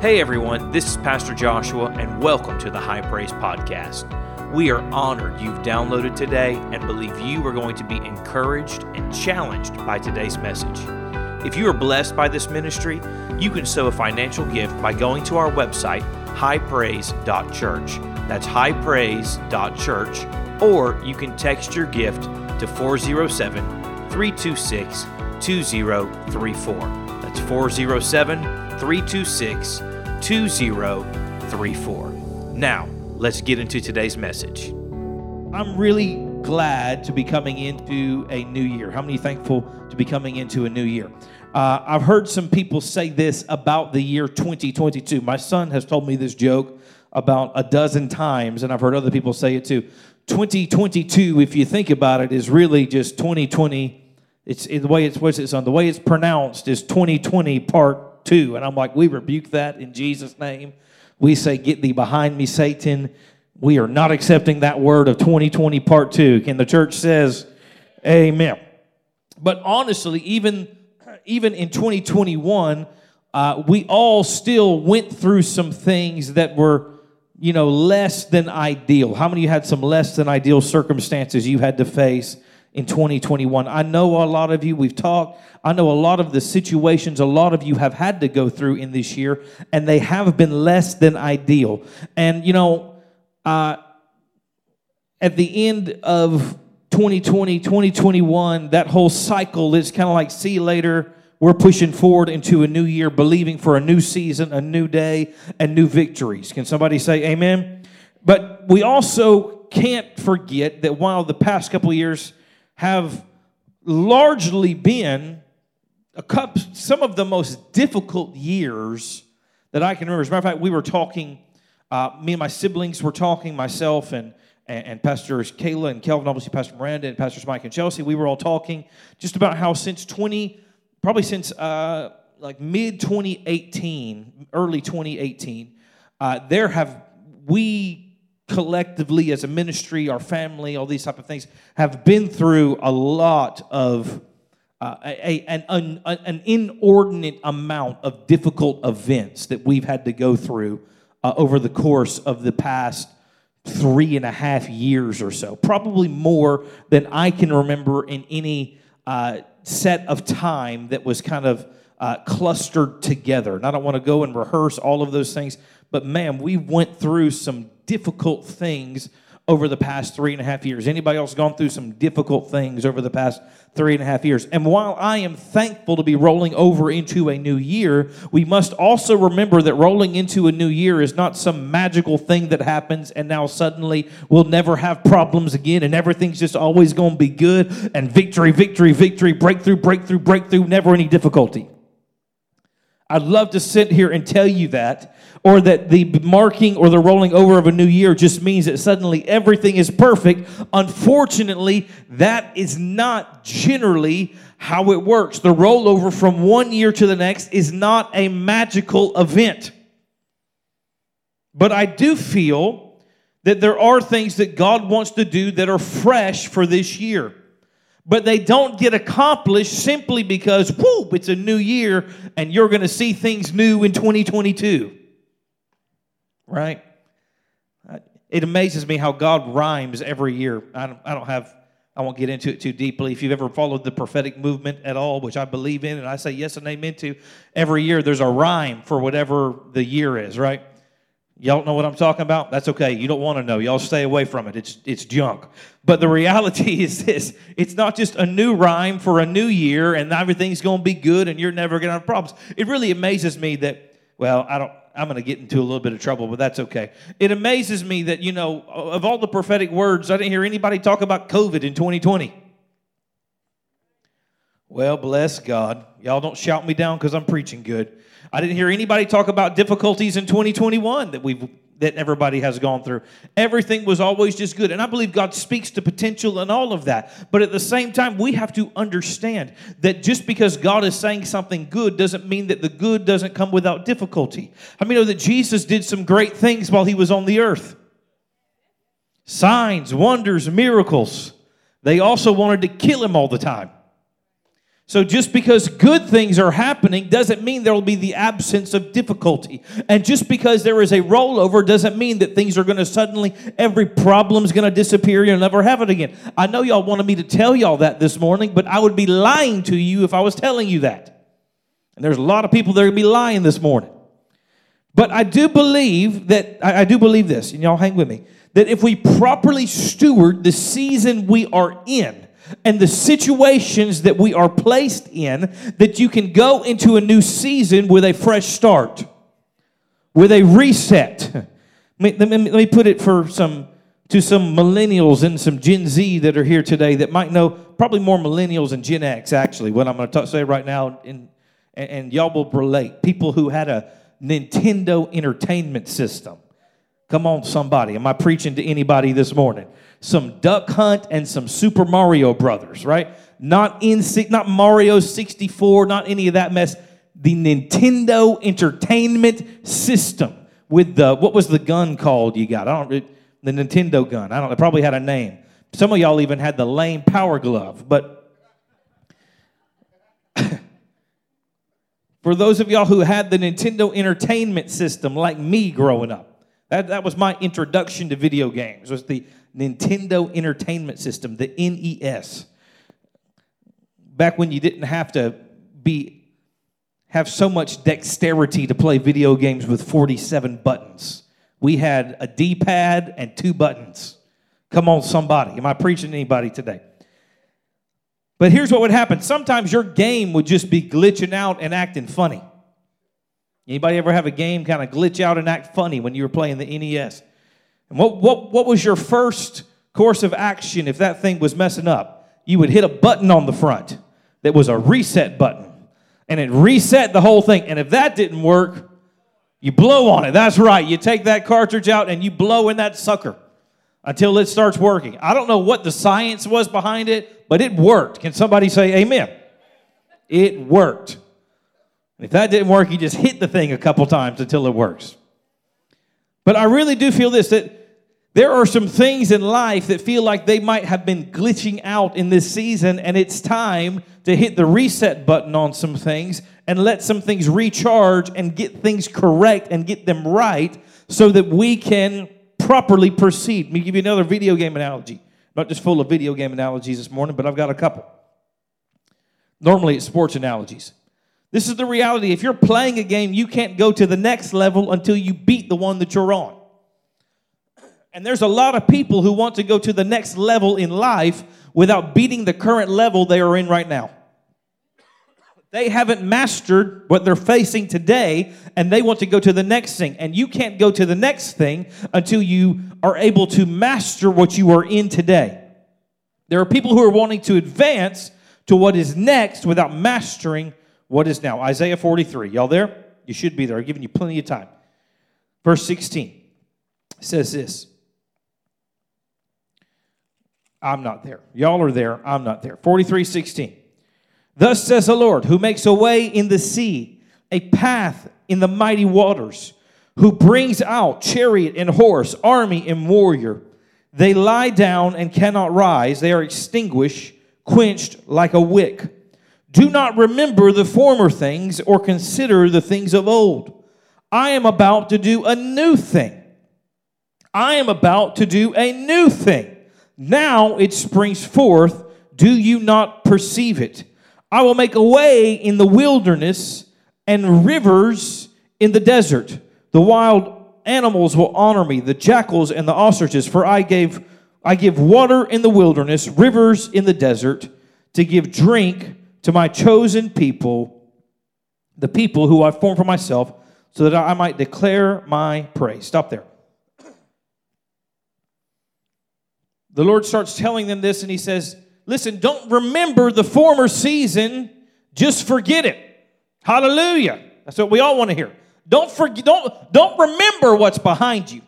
Hey everyone, this is Pastor Joshua, and welcome to the High Praise Podcast. We are honored you've downloaded today and believe you are going to be encouraged and challenged by today's message. If you are blessed by this ministry, you can sow a financial gift by going to our website, highpraise.church. That's highpraise.church. Or you can text your gift to 407 326 2034. That's 407 326 2034. Now, let's get into today's message. I'm really glad to be coming into a new year. How many thankful to be coming into a new year? Uh, I've heard some people say this about the year 2022. My son has told me this joke about a dozen times, and I've heard other people say it too. 2022, if you think about it, is really just 2020. It's the way it's what's it on the way it's pronounced is 2020 part two, and I'm like, we rebuke that in Jesus' name. We say, "Get thee behind me, Satan." We are not accepting that word of 2020 part two. Can the church says, Amen. But honestly, even even in 2021, uh, we all still went through some things that were, you know, less than ideal. How many of you had some less than ideal circumstances you had to face in 2021? I know a lot of you, we've talked. I know a lot of the situations a lot of you have had to go through in this year, and they have been less than ideal. And, you know, uh, at the end of 2020, 2021, that whole cycle is kind of like see you later. We're pushing forward into a new year, believing for a new season, a new day, and new victories. Can somebody say amen? But we also can't forget that while the past couple years have largely been a some of the most difficult years that I can remember. As a matter of fact, we were talking, uh, me and my siblings were talking, myself and and, and Pastors Kayla and Kelvin, obviously Pastor Miranda and Pastors Mike and Chelsea, we were all talking just about how since 20, probably since uh, like mid 2018, early 2018, uh, there have we collectively as a ministry, our family, all these type of things have been through a lot of uh, a, an, an, inordinate amount of difficult events that we've had to go through uh, over the course of the past three and a half years or so, probably more than I can remember in any uh, set of time that was kind of uh, clustered together. And I don't want to go and rehearse all of those things, but man, we went through some difficult things over the past three and a half years. Anybody else gone through some difficult things over the past three and a half years? And while I am thankful to be rolling over into a new year, we must also remember that rolling into a new year is not some magical thing that happens and now suddenly we'll never have problems again and everything's just always going to be good and victory, victory, victory, breakthrough, breakthrough, breakthrough, never any difficulty. I'd love to sit here and tell you that, or that the marking or the rolling over of a new year just means that suddenly everything is perfect. Unfortunately, that is not generally how it works. The rollover from one year to the next is not a magical event. But I do feel that there are things that God wants to do that are fresh for this year but they don't get accomplished simply because, whoop, it's a new year and you're going to see things new in 2022. Right? It amazes me how God rhymes every year. I don't, I don't have, I won't get into it too deeply. If you've ever followed the prophetic movement at all, which I believe in and I say yes and amen to, every year there's a rhyme for whatever the year is, right? Y'all know what I'm talking about? That's okay. You don't want to know. Y'all stay away from it. It's, it's junk. But the reality is this it's not just a new rhyme for a new year and everything's going to be good and you're never going to have problems. It really amazes me that, well, I don't. I'm going to get into a little bit of trouble, but that's okay. It amazes me that, you know, of all the prophetic words, I didn't hear anybody talk about COVID in 2020. Well, bless God. Y'all don't shout me down because I'm preaching good. I didn't hear anybody talk about difficulties in 2021 that we've that everybody has gone through. Everything was always just good. And I believe God speaks to potential and all of that. But at the same time, we have to understand that just because God is saying something good doesn't mean that the good doesn't come without difficulty. I mean, know that Jesus did some great things while he was on the earth signs, wonders, miracles. They also wanted to kill him all the time. So just because good things are happening doesn't mean there will be the absence of difficulty. And just because there is a rollover doesn't mean that things are going to suddenly, every problem's going to disappear. You'll never have it again. I know y'all wanted me to tell y'all that this morning, but I would be lying to you if I was telling you that. And there's a lot of people that are going to be lying this morning. But I do believe that, I, I do believe this, and y'all hang with me, that if we properly steward the season we are in, and the situations that we are placed in that you can go into a new season with a fresh start, with a reset. Let me, let me put it for some to some millennials and some Gen Z that are here today that might know probably more millennials and Gen X actually what I'm going to say right now and, and y'all will relate people who had a Nintendo entertainment system come on somebody am I preaching to anybody this morning some Duck Hunt, and some Super Mario Brothers, right? Not in not Mario 64, not any of that mess. The Nintendo Entertainment System with the what was the gun called? You got I don't the Nintendo gun. I don't. It probably had a name. Some of y'all even had the lame power glove, but. For those of y'all who had the Nintendo Entertainment System, like me growing up, that, that was my introduction to video games. Was the Nintendo Entertainment System, the NES. Back when you didn't have to be have so much dexterity to play video games with 47 buttons. We had a D-pad and two buttons. Come on, somebody. Am I preaching to anybody today? But here's what would happen. Sometimes your game would just be glitching out and acting funny. Anybody ever have a game kind of glitch out and act funny when you were playing the NES? And what, what, what was your first course of action if that thing was messing up? You would hit a button on the front that was a reset button. And it reset the whole thing. And if that didn't work, you blow on it. That's right. You take that cartridge out and you blow in that sucker until it starts working. I don't know what the science was behind it, but it worked. Can somebody say amen? It worked. If that didn't work, you just hit the thing a couple times until it works. But I really do feel this that there are some things in life that feel like they might have been glitching out in this season, and it's time to hit the reset button on some things and let some things recharge and get things correct and get them right so that we can properly proceed. Let me give you another video game analogy. I'm not just full of video game analogies this morning, but I've got a couple. Normally, it's sports analogies. This is the reality. If you're playing a game, you can't go to the next level until you beat the one that you're on. And there's a lot of people who want to go to the next level in life without beating the current level they are in right now. They haven't mastered what they're facing today, and they want to go to the next thing. And you can't go to the next thing until you are able to master what you are in today. There are people who are wanting to advance to what is next without mastering what is now. Isaiah 43. Y'all there? You should be there. I've given you plenty of time. Verse 16 says this I'm not there. Y'all are there. I'm not there. 43 16. Thus says the Lord, who makes a way in the sea, a path in the mighty waters, who brings out chariot and horse, army and warrior. They lie down and cannot rise. They are extinguished, quenched like a wick. Do not remember the former things or consider the things of old. I am about to do a new thing. I am about to do a new thing. Now it springs forth. Do you not perceive it? I will make a way in the wilderness and rivers in the desert. The wild animals will honor me, the jackals and the ostriches, for I gave I give water in the wilderness, rivers in the desert, to give drink to my chosen people, the people who I formed for myself, so that I might declare my praise. Stop there. the Lord starts telling them this and he says, Listen, don't remember the former season, just forget it. Hallelujah. That's what we all want to hear. Don't forget, don't, don't remember what's behind you.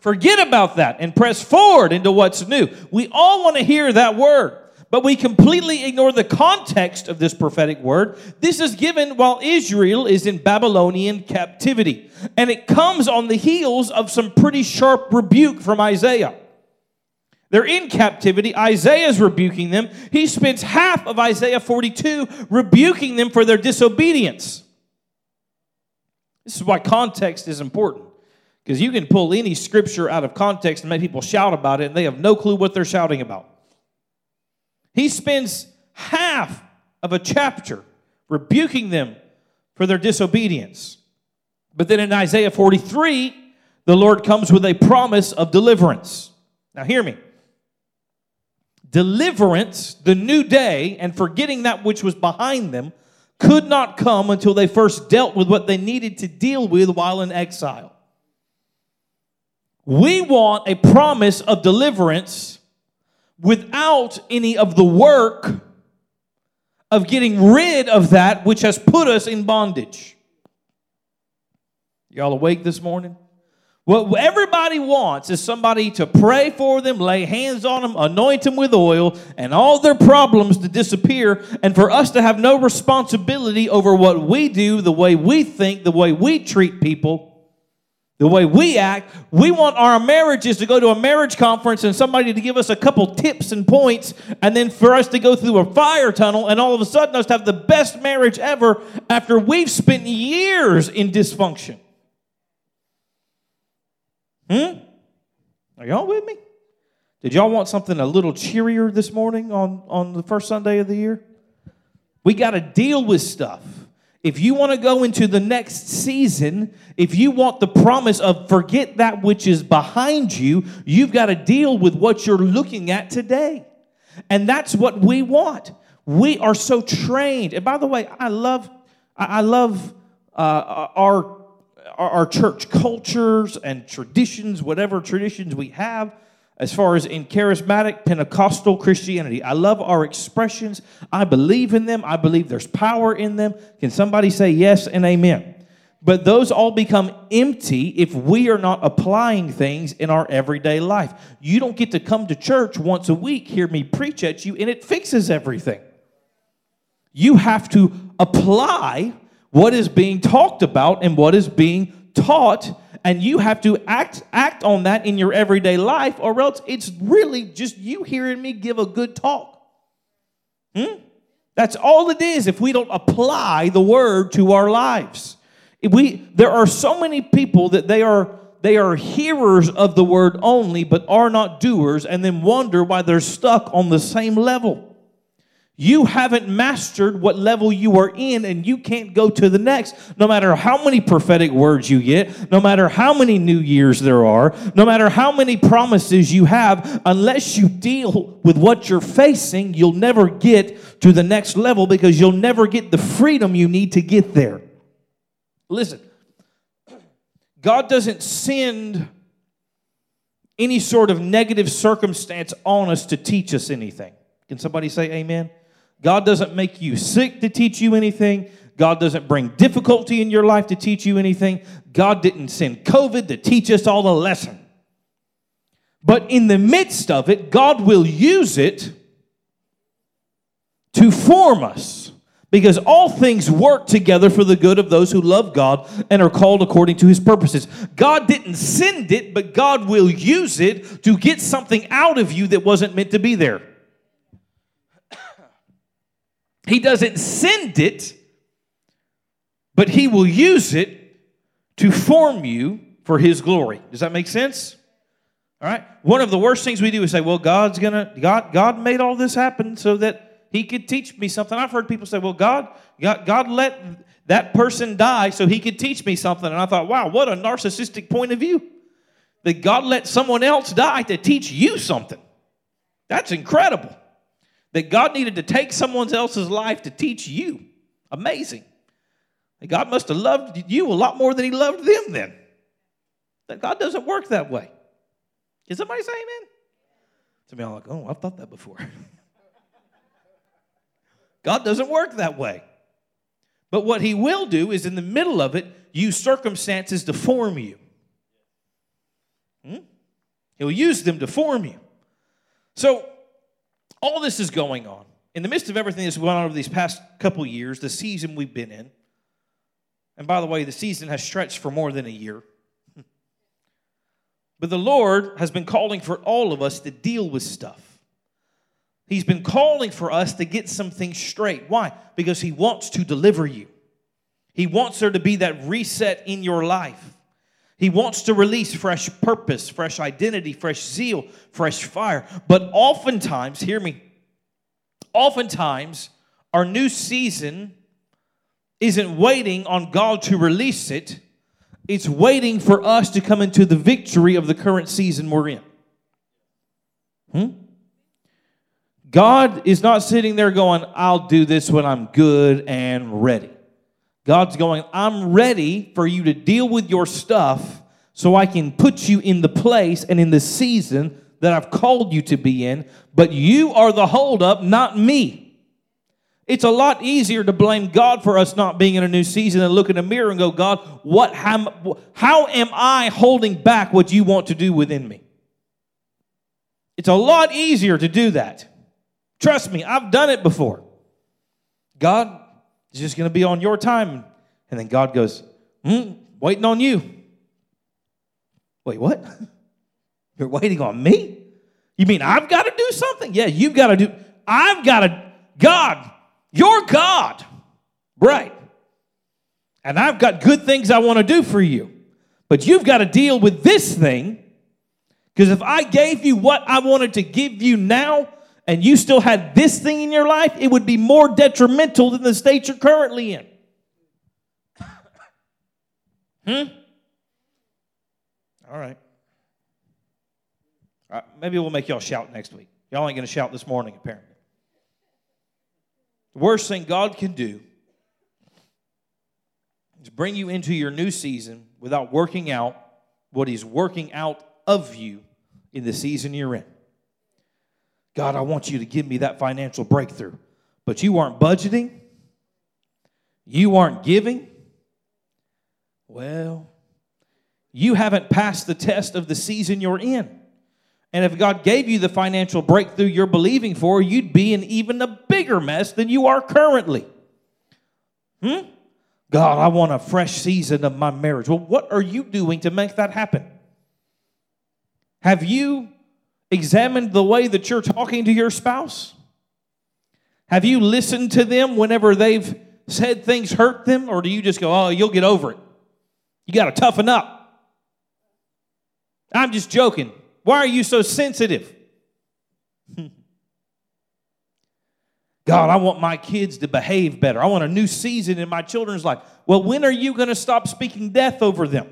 Forget about that and press forward into what's new. We all want to hear that word, but we completely ignore the context of this prophetic word. This is given while Israel is in Babylonian captivity, and it comes on the heels of some pretty sharp rebuke from Isaiah. They're in captivity. Isaiah's rebuking them. He spends half of Isaiah 42 rebuking them for their disobedience. This is why context is important. Because you can pull any scripture out of context and make people shout about it, and they have no clue what they're shouting about. He spends half of a chapter rebuking them for their disobedience. But then in Isaiah 43, the Lord comes with a promise of deliverance. Now, hear me. Deliverance, the new day, and forgetting that which was behind them could not come until they first dealt with what they needed to deal with while in exile. We want a promise of deliverance without any of the work of getting rid of that which has put us in bondage. Y'all awake this morning? What everybody wants is somebody to pray for them, lay hands on them, anoint them with oil, and all their problems to disappear, and for us to have no responsibility over what we do, the way we think, the way we treat people the way we act. We want our marriages to go to a marriage conference and somebody to give us a couple tips and points, and then for us to go through a fire tunnel and all of a sudden us to have the best marriage ever after we've spent years in dysfunction. Hmm? Are y'all with me? Did y'all want something a little cheerier this morning on, on the first Sunday of the year? We got to deal with stuff. If you want to go into the next season, if you want the promise of forget that which is behind you, you've got to deal with what you're looking at today. And that's what we want. We are so trained. And by the way, I love, I love uh, our, our church cultures and traditions, whatever traditions we have as far as in charismatic Pentecostal Christianity. I love our expressions. I believe in them. I believe there's power in them. Can somebody say yes and amen? But those all become empty if we are not applying things in our everyday life. You don't get to come to church once a week, hear me preach at you, and it fixes everything. You have to apply what is being talked about and what is being taught and you have to act act on that in your everyday life or else it's really just you hearing me give a good talk. Hmm? that's all it is if we don't apply the word to our lives. If we there are so many people that they are they are hearers of the word only but are not doers and then wonder why they're stuck on the same level you haven't mastered what level you are in, and you can't go to the next, no matter how many prophetic words you get, no matter how many New Years there are, no matter how many promises you have. Unless you deal with what you're facing, you'll never get to the next level because you'll never get the freedom you need to get there. Listen, God doesn't send any sort of negative circumstance on us to teach us anything. Can somebody say amen? God doesn't make you sick to teach you anything. God doesn't bring difficulty in your life to teach you anything. God didn't send COVID to teach us all a lesson. But in the midst of it, God will use it to form us because all things work together for the good of those who love God and are called according to his purposes. God didn't send it, but God will use it to get something out of you that wasn't meant to be there. He doesn't send it, but He will use it to form you for His glory. Does that make sense? All right. One of the worst things we do is say, "Well, God's gonna God God made all this happen so that He could teach me something." I've heard people say, "Well, God God God let that person die so He could teach me something," and I thought, "Wow, what a narcissistic point of view." That God let someone else die to teach you something. That's incredible that God needed to take someone else's life to teach you. Amazing. God must have loved you a lot more than He loved them then. That God doesn't work that way. Can somebody say amen? Some of y'all like, oh, I've thought that before. God doesn't work that way. But what He will do is in the middle of it, use circumstances to form you. Hmm? He'll use them to form you. So all this is going on. In the midst of everything that's going on over these past couple years, the season we've been in, and by the way, the season has stretched for more than a year. But the Lord has been calling for all of us to deal with stuff. He's been calling for us to get some things straight. Why? Because He wants to deliver you. He wants there to be that reset in your life. He wants to release fresh purpose, fresh identity, fresh zeal, fresh fire. But oftentimes, hear me, oftentimes, our new season isn't waiting on God to release it, it's waiting for us to come into the victory of the current season we're in. Hmm? God is not sitting there going, I'll do this when I'm good and ready. God's going, I'm ready for you to deal with your stuff so I can put you in the place and in the season that I've called you to be in, but you are the holdup, not me. It's a lot easier to blame God for us not being in a new season than look in the mirror and go, God, what, how, how am I holding back what you want to do within me? It's a lot easier to do that. Trust me, I've done it before. God is just going to be on your time. And then God goes, hmm, waiting on you. Wait, what? You're waiting on me? You mean I've got to do something? Yeah, you've got to do. I've got to. God, you're God. Right. And I've got good things I want to do for you. But you've got to deal with this thing. Because if I gave you what I wanted to give you now, and you still had this thing in your life, it would be more detrimental than the state you're currently in. hmm? All right. All right. Maybe we'll make y'all shout next week. Y'all ain't going to shout this morning, apparently. The worst thing God can do is bring you into your new season without working out what He's working out of you in the season you're in. God, I want you to give me that financial breakthrough. But you aren't budgeting, you aren't giving. Well, you haven't passed the test of the season you're in. And if God gave you the financial breakthrough you're believing for, you'd be in even a bigger mess than you are currently. Hmm? God, I want a fresh season of my marriage. Well, what are you doing to make that happen? Have you examined the way that you're talking to your spouse? Have you listened to them whenever they've said things hurt them? Or do you just go, oh, you'll get over it? You got to toughen up. I'm just joking. Why are you so sensitive? God, I want my kids to behave better. I want a new season in my children's life. Well, when are you going to stop speaking death over them?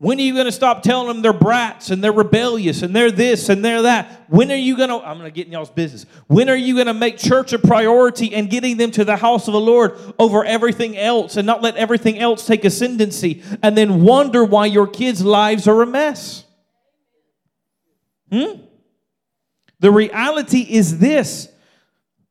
When are you going to stop telling them they're brats and they're rebellious and they're this and they're that? When are you going to, I'm going to get in y'all's business. When are you going to make church a priority and getting them to the house of the Lord over everything else and not let everything else take ascendancy and then wonder why your kids' lives are a mess? Hmm? The reality is this.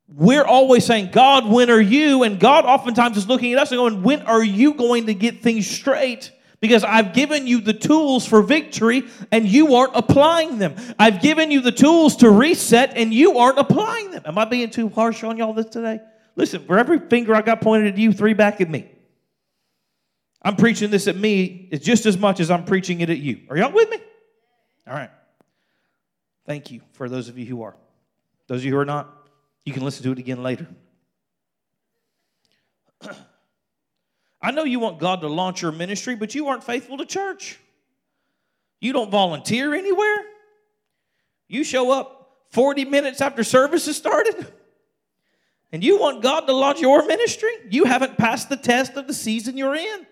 We're always saying, God, when are you? And God oftentimes is looking at us and going, when are you going to get things straight? Because I've given you the tools for victory and you aren't applying them. I've given you the tools to reset and you aren't applying them. Am I being too harsh on y'all this today? Listen, for every finger I got pointed at you, three back at me. I'm preaching this at me just as much as I'm preaching it at you. Are y'all with me? All right. Thank you for those of you who are. Those of you who are not, you can listen to it again later. I know you want God to launch your ministry, but you aren't faithful to church. You don't volunteer anywhere. You show up 40 minutes after service has started. And you want God to launch your ministry? You haven't passed the test of the season you're in.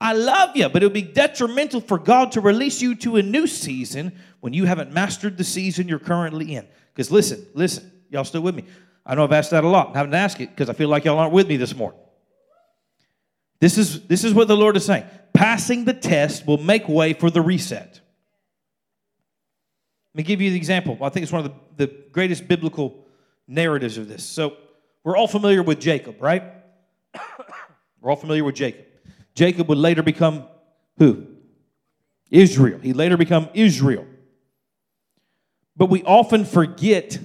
I love you, but it would be detrimental for God to release you to a new season when you haven't mastered the season you're currently in. Because listen, listen, y'all still with me? I know I've asked that a lot. I haven't asked it because I feel like y'all aren't with me this morning. This is, this is what the Lord is saying. Passing the test will make way for the reset. Let me give you the example. I think it's one of the, the greatest biblical narratives of this. So, we're all familiar with Jacob, right? we're all familiar with Jacob. Jacob would later become who? Israel. He later become Israel. But we often forget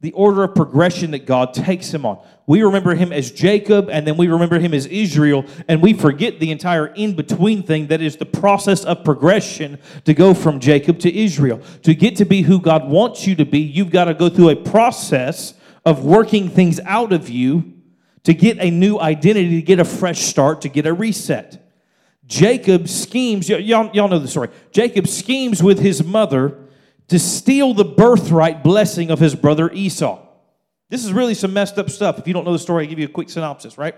the order of progression that God takes him on. We remember him as Jacob, and then we remember him as Israel, and we forget the entire in between thing that is the process of progression to go from Jacob to Israel. To get to be who God wants you to be, you've got to go through a process of working things out of you to get a new identity, to get a fresh start, to get a reset. Jacob schemes, y'all, y'all know the story. Jacob schemes with his mother to steal the birthright blessing of his brother Esau. This is really some messed up stuff. If you don't know the story, I'll give you a quick synopsis, right?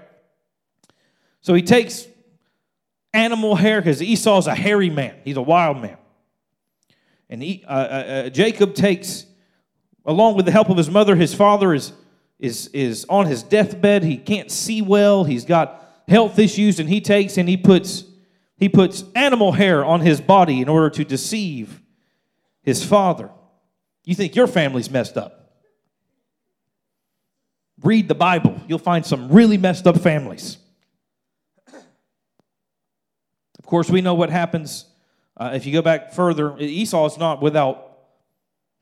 So he takes animal hair because Esau's a hairy man, he's a wild man. And he, uh, uh, uh, Jacob takes, along with the help of his mother, his father is, is, is on his deathbed. He can't see well, he's got health issues, and he takes and he puts, he puts animal hair on his body in order to deceive his father. You think your family's messed up. Read the Bible, you'll find some really messed up families. Of course, we know what happens uh, if you go back further. Esau is not without,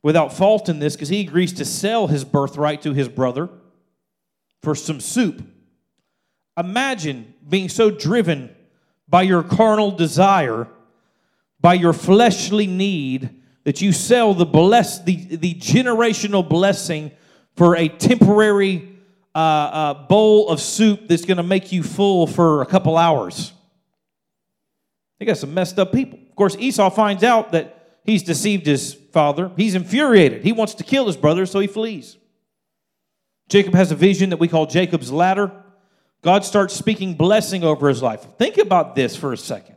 without fault in this because he agrees to sell his birthright to his brother for some soup. Imagine being so driven by your carnal desire, by your fleshly need, that you sell the bless the, the generational blessing for a temporary uh, uh, bowl of soup that's going to make you full for a couple hours. They got some messed up people. Of course, Esau finds out that he's deceived his father. He's infuriated. He wants to kill his brother, so he flees. Jacob has a vision that we call Jacob's ladder. God starts speaking blessing over his life. Think about this for a second.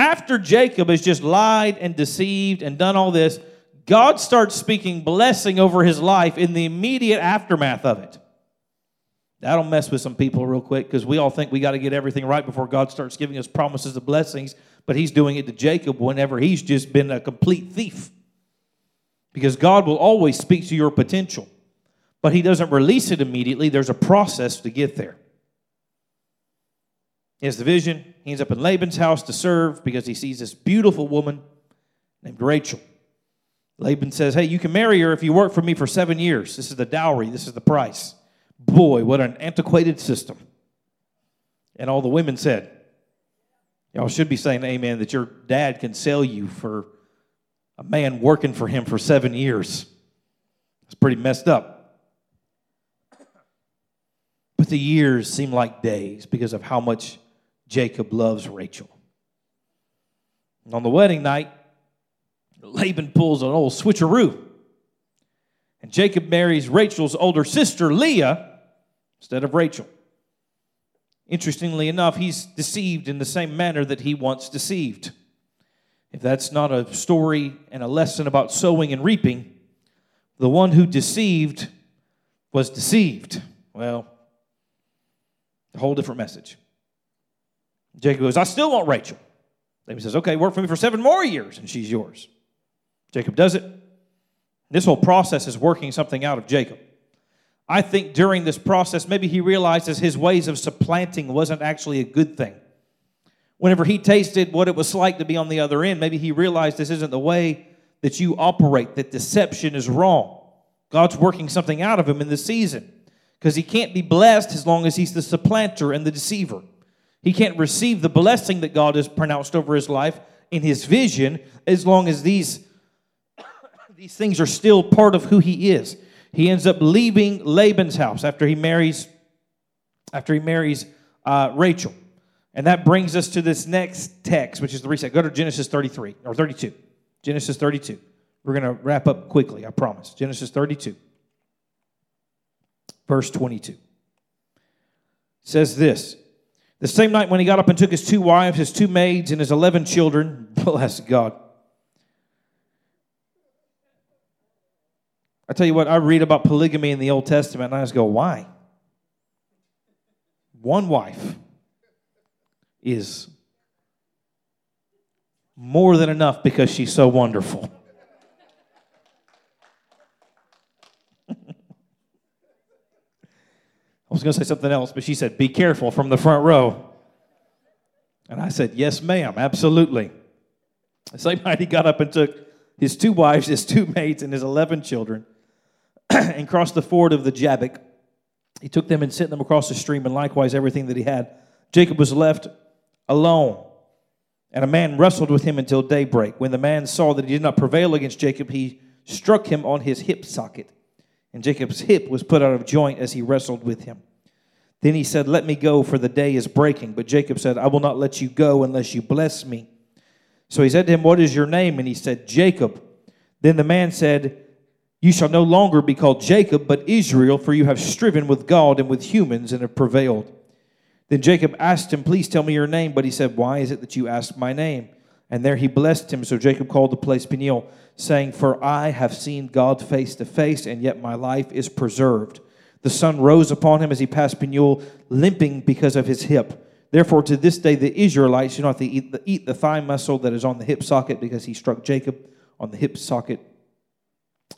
After Jacob has just lied and deceived and done all this, God starts speaking blessing over his life in the immediate aftermath of it. That'll mess with some people real quick because we all think we got to get everything right before God starts giving us promises of blessings, but he's doing it to Jacob whenever he's just been a complete thief. Because God will always speak to your potential, but he doesn't release it immediately. There's a process to get there. He has the vision. He ends up in Laban's house to serve because he sees this beautiful woman named Rachel. Laban says, Hey, you can marry her if you work for me for seven years. This is the dowry, this is the price. Boy, what an antiquated system. And all the women said, Y'all should be saying amen that your dad can sell you for a man working for him for seven years. It's pretty messed up. But the years seem like days because of how much Jacob loves Rachel. And on the wedding night, Laban pulls an old switcheroo. And Jacob marries Rachel's older sister, Leah, instead of Rachel. Interestingly enough, he's deceived in the same manner that he once deceived. If that's not a story and a lesson about sowing and reaping, the one who deceived was deceived. Well, a whole different message. Jacob goes, I still want Rachel. Laban says, Okay, work for me for seven more years, and she's yours. Jacob does it. This whole process is working something out of Jacob. I think during this process, maybe he realizes his ways of supplanting wasn't actually a good thing. Whenever he tasted what it was like to be on the other end, maybe he realized this isn't the way that you operate, that deception is wrong. God's working something out of him in this season because he can't be blessed as long as he's the supplanter and the deceiver. He can't receive the blessing that God has pronounced over his life in his vision as long as these, these things are still part of who he is. He ends up leaving Laban's house after he marries, after he marries uh, Rachel. And that brings us to this next text, which is the reset. Go to Genesis 33 or 32. Genesis 32. We're going to wrap up quickly, I promise. Genesis 32, verse 22. says this the same night when he got up and took his two wives, his two maids, and his 11 children, bless God. I tell you what, I read about polygamy in the Old Testament and I just go, why? One wife is more than enough because she's so wonderful. I was going to say something else, but she said, Be careful from the front row. And I said, Yes, ma'am, absolutely. The same night he got up and took his two wives, his two maids, and his 11 children. and crossed the ford of the Jabbok. He took them and sent them across the stream, and likewise everything that he had. Jacob was left alone, and a man wrestled with him until daybreak. When the man saw that he did not prevail against Jacob, he struck him on his hip socket, and Jacob's hip was put out of joint as he wrestled with him. Then he said, Let me go, for the day is breaking. But Jacob said, I will not let you go unless you bless me. So he said to him, What is your name? And he said, Jacob. Then the man said, You shall no longer be called Jacob, but Israel, for you have striven with God and with humans and have prevailed. Then Jacob asked him, Please tell me your name. But he said, Why is it that you ask my name? And there he blessed him. So Jacob called the place Peniel, saying, For I have seen God face to face, and yet my life is preserved. The sun rose upon him as he passed Peniel, limping because of his hip. Therefore, to this day, the Israelites do not eat the, eat the thigh muscle that is on the hip socket because he struck Jacob on the hip socket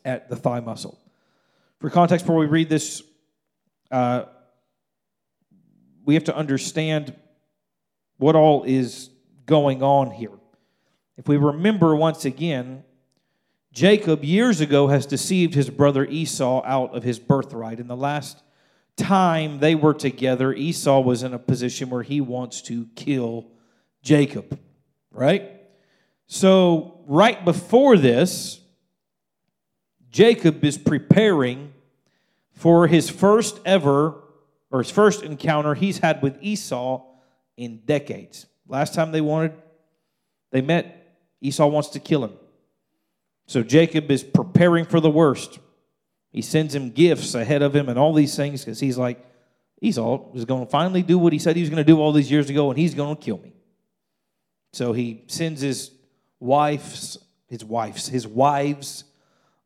at the thigh muscle. For context, before we read this, uh, we have to understand what all is going on here. If we remember once again, Jacob years ago has deceived his brother Esau out of his birthright. In the last time they were together, Esau was in a position where he wants to kill Jacob, right? So, right before this, Jacob is preparing for his first ever, or his first encounter he's had with Esau in decades. Last time they wanted, they met, Esau wants to kill him. So Jacob is preparing for the worst. He sends him gifts ahead of him and all these things because he's like, Esau is going to finally do what he said he was going to do all these years ago, and he's going to kill me. So he sends his wives, his wives, his wives,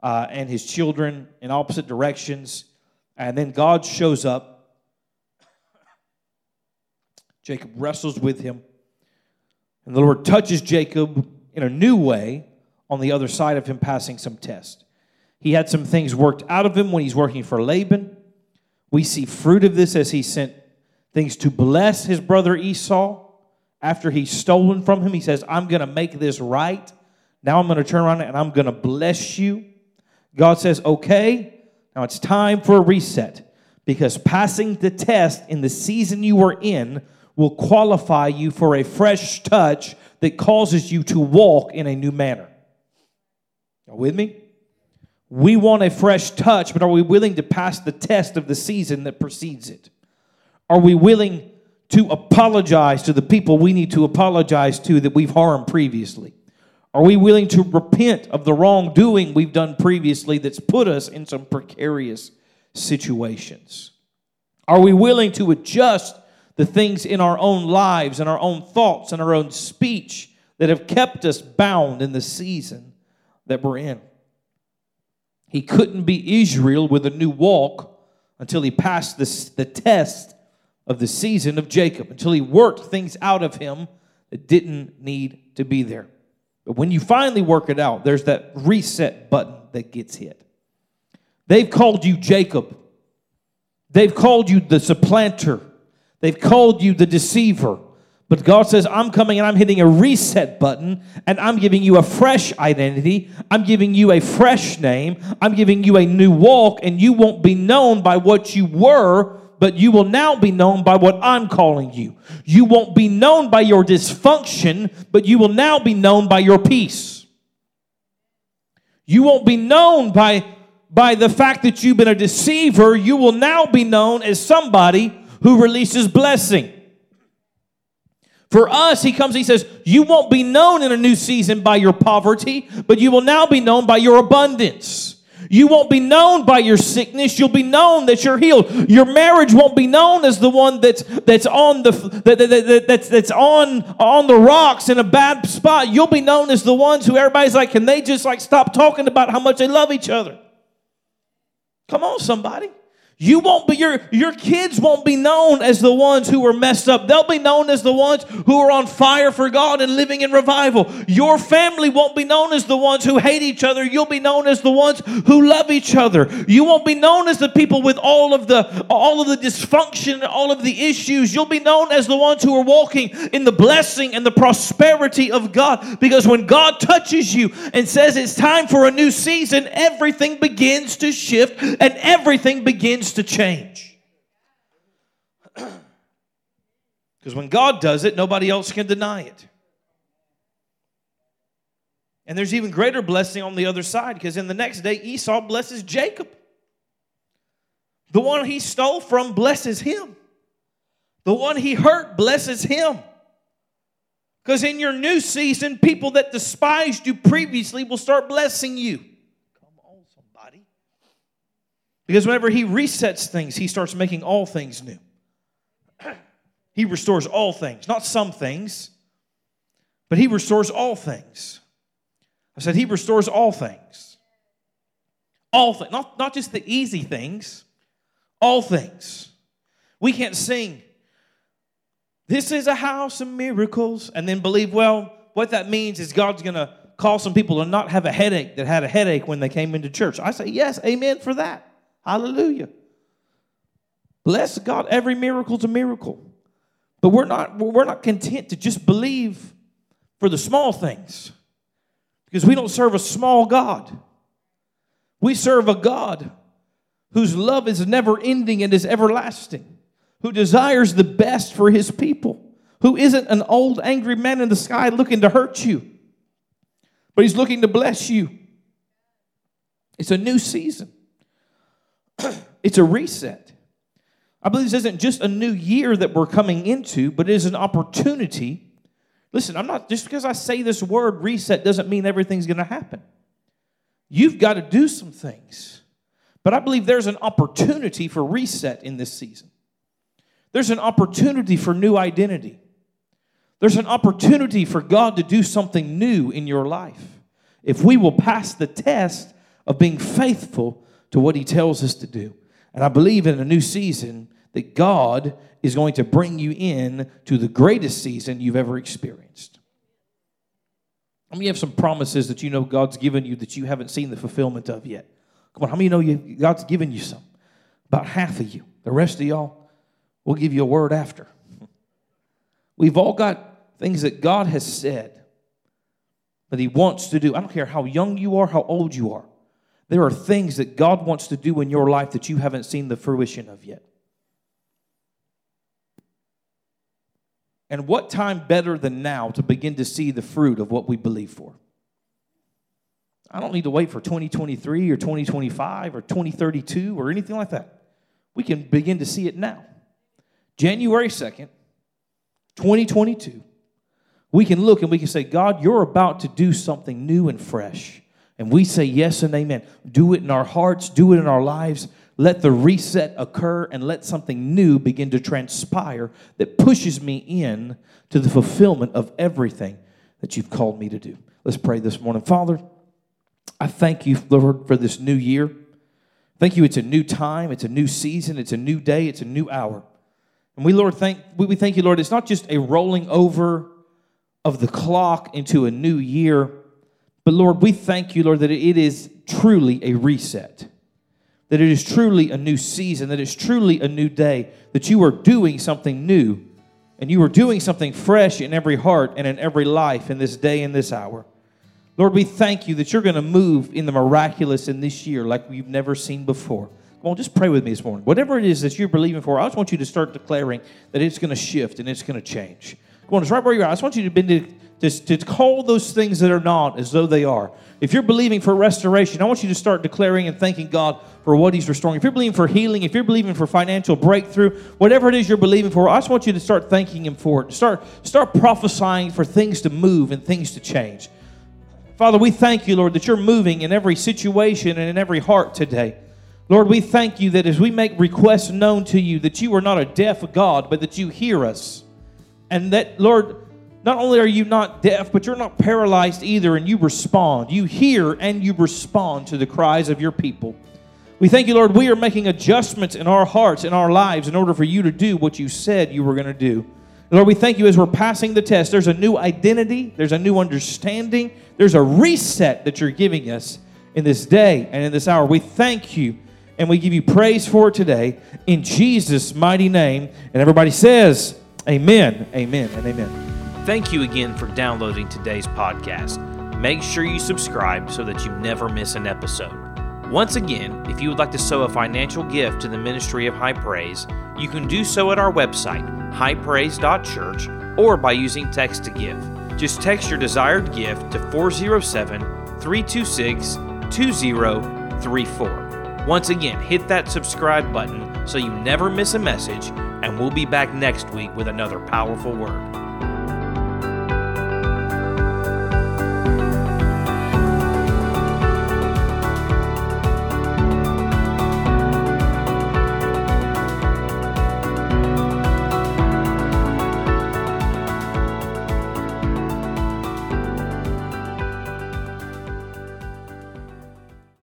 uh, and his children in opposite directions, and then God shows up. Jacob wrestles with him, and the Lord touches Jacob in a new way on the other side of him passing some test. He had some things worked out of him when he's working for Laban. We see fruit of this as he sent things to bless his brother Esau. After he's stolen from him, he says, I'm going to make this right. Now I'm going to turn around and I'm going to bless you. God says, okay, now it's time for a reset because passing the test in the season you were in will qualify you for a fresh touch that causes you to walk in a new manner. With me? We want a fresh touch, but are we willing to pass the test of the season that precedes it? Are we willing to apologize to the people we need to apologize to that we've harmed previously? Are we willing to repent of the wrongdoing we've done previously that's put us in some precarious situations? Are we willing to adjust the things in our own lives and our own thoughts and our own speech that have kept us bound in the season that we're in. He couldn't be Israel with a new walk until he passed this, the test of the season of Jacob, until he worked things out of him that didn't need to be there. But when you finally work it out, there's that reset button that gets hit. They've called you Jacob. They've called you the supplanter. They've called you the deceiver. But God says, I'm coming and I'm hitting a reset button and I'm giving you a fresh identity. I'm giving you a fresh name. I'm giving you a new walk, and you won't be known by what you were, but you will now be known by what I'm calling you. You won't be known by your dysfunction, but you will now be known by your peace. You won't be known by, by the fact that you've been a deceiver. You will now be known as somebody who releases blessing. For us, he comes, he says, You won't be known in a new season by your poverty, but you will now be known by your abundance. You won't be known by your sickness. You'll be known that you're healed. Your marriage won't be known as the one that's that's on the that, that, that, that's that's on on the rocks in a bad spot. You'll be known as the ones who everybody's like, can they just like stop talking about how much they love each other? Come on, somebody. You won't be your your kids won't be known as the ones who were messed up. They'll be known as the ones who are on fire for God and living in revival. Your family won't be known as the ones who hate each other. You'll be known as the ones who love each other. You won't be known as the people with all of the all of the dysfunction, all of the issues. You'll be known as the ones who are walking in the blessing and the prosperity of God because when God touches you and says it's time for a new season, everything begins to shift and everything begins begins to change. Because when God does it, nobody else can deny it. And there's even greater blessing on the other side because in the next day, Esau blesses Jacob. The one he stole from blesses him. The one he hurt blesses him. Because in your new season, people that despised you previously will start blessing you. Because whenever he resets things, he starts making all things new. he restores all things, not some things, but he restores all things. I said, He restores all things. All things, not, not just the easy things, all things. We can't sing, This is a house of miracles, and then believe, well, what that means is God's going to cause some people to not have a headache that had a headache when they came into church. I say, Yes, amen for that. Hallelujah. Bless God. Every miracle's a miracle. But we're not, we're not content to just believe for the small things because we don't serve a small God. We serve a God whose love is never ending and is everlasting, who desires the best for his people, who isn't an old angry man in the sky looking to hurt you, but he's looking to bless you. It's a new season. it's a reset. I believe this isn't just a new year that we're coming into, but it is an opportunity. Listen, I'm not just because I say this word reset doesn't mean everything's going to happen. You've got to do some things. But I believe there's an opportunity for reset in this season. There's an opportunity for new identity. There's an opportunity for God to do something new in your life. If we will pass the test of being faithful to what He tells us to do. And I believe in a new season that God is going to bring you in to the greatest season you've ever experienced. How many have some promises that you know God's given you that you haven't seen the fulfillment of yet? Come on, how many know you, God's given you some? About half of you. The rest of y'all, we'll give you a word after. We've all got things that God has said that He wants to do. I don't care how young you are, how old you are. There are things that God wants to do in your life that you haven't seen the fruition of yet. And what time better than now to begin to see the fruit of what we believe for? I don't need to wait for 2023 or 2025 or 2032 or anything like that. We can begin to see it now. January 2nd, 2022, we can look and we can say, God, you're about to do something new and fresh. And we say yes and amen. Do it in our hearts, do it in our lives. Let the reset occur and let something new begin to transpire that pushes me in to the fulfillment of everything that you've called me to do. Let's pray this morning. Father, I thank you, Lord, for this new year. Thank you. It's a new time, it's a new season, it's a new day, it's a new hour. And we, Lord, thank we thank you, Lord. It's not just a rolling over of the clock into a new year but Lord, we thank you, Lord, that it is truly a reset, that it is truly a new season, that it's truly a new day, that you are doing something new and you are doing something fresh in every heart and in every life in this day and this hour. Lord, we thank you that you're going to move in the miraculous in this year like we've never seen before. Come on, just pray with me this morning. Whatever it is that you're believing for, I just want you to start declaring that it's going to shift and it's going to change. Come on, it's right where you are. I just want you to begin to to, to call those things that are not as though they are. If you're believing for restoration, I want you to start declaring and thanking God for what He's restoring. If you're believing for healing, if you're believing for financial breakthrough, whatever it is you're believing for, I just want you to start thanking Him for it. Start, start prophesying for things to move and things to change. Father, we thank you, Lord, that you're moving in every situation and in every heart today. Lord, we thank you that as we make requests known to you, that you are not a deaf God, but that you hear us. And that, Lord, not only are you not deaf, but you're not paralyzed either, and you respond. You hear and you respond to the cries of your people. We thank you, Lord, we are making adjustments in our hearts, in our lives, in order for you to do what you said you were going to do. Lord, we thank you as we're passing the test. There's a new identity, there's a new understanding, there's a reset that you're giving us in this day and in this hour. We thank you and we give you praise for it today in Jesus' mighty name. And everybody says, Amen, amen, and amen. Thank you again for downloading today's podcast. Make sure you subscribe so that you never miss an episode. Once again, if you would like to sow a financial gift to the ministry of High Praise, you can do so at our website, highpraise.church, or by using text to give. Just text your desired gift to 407 326 2034. Once again, hit that subscribe button so you never miss a message, and we'll be back next week with another powerful word.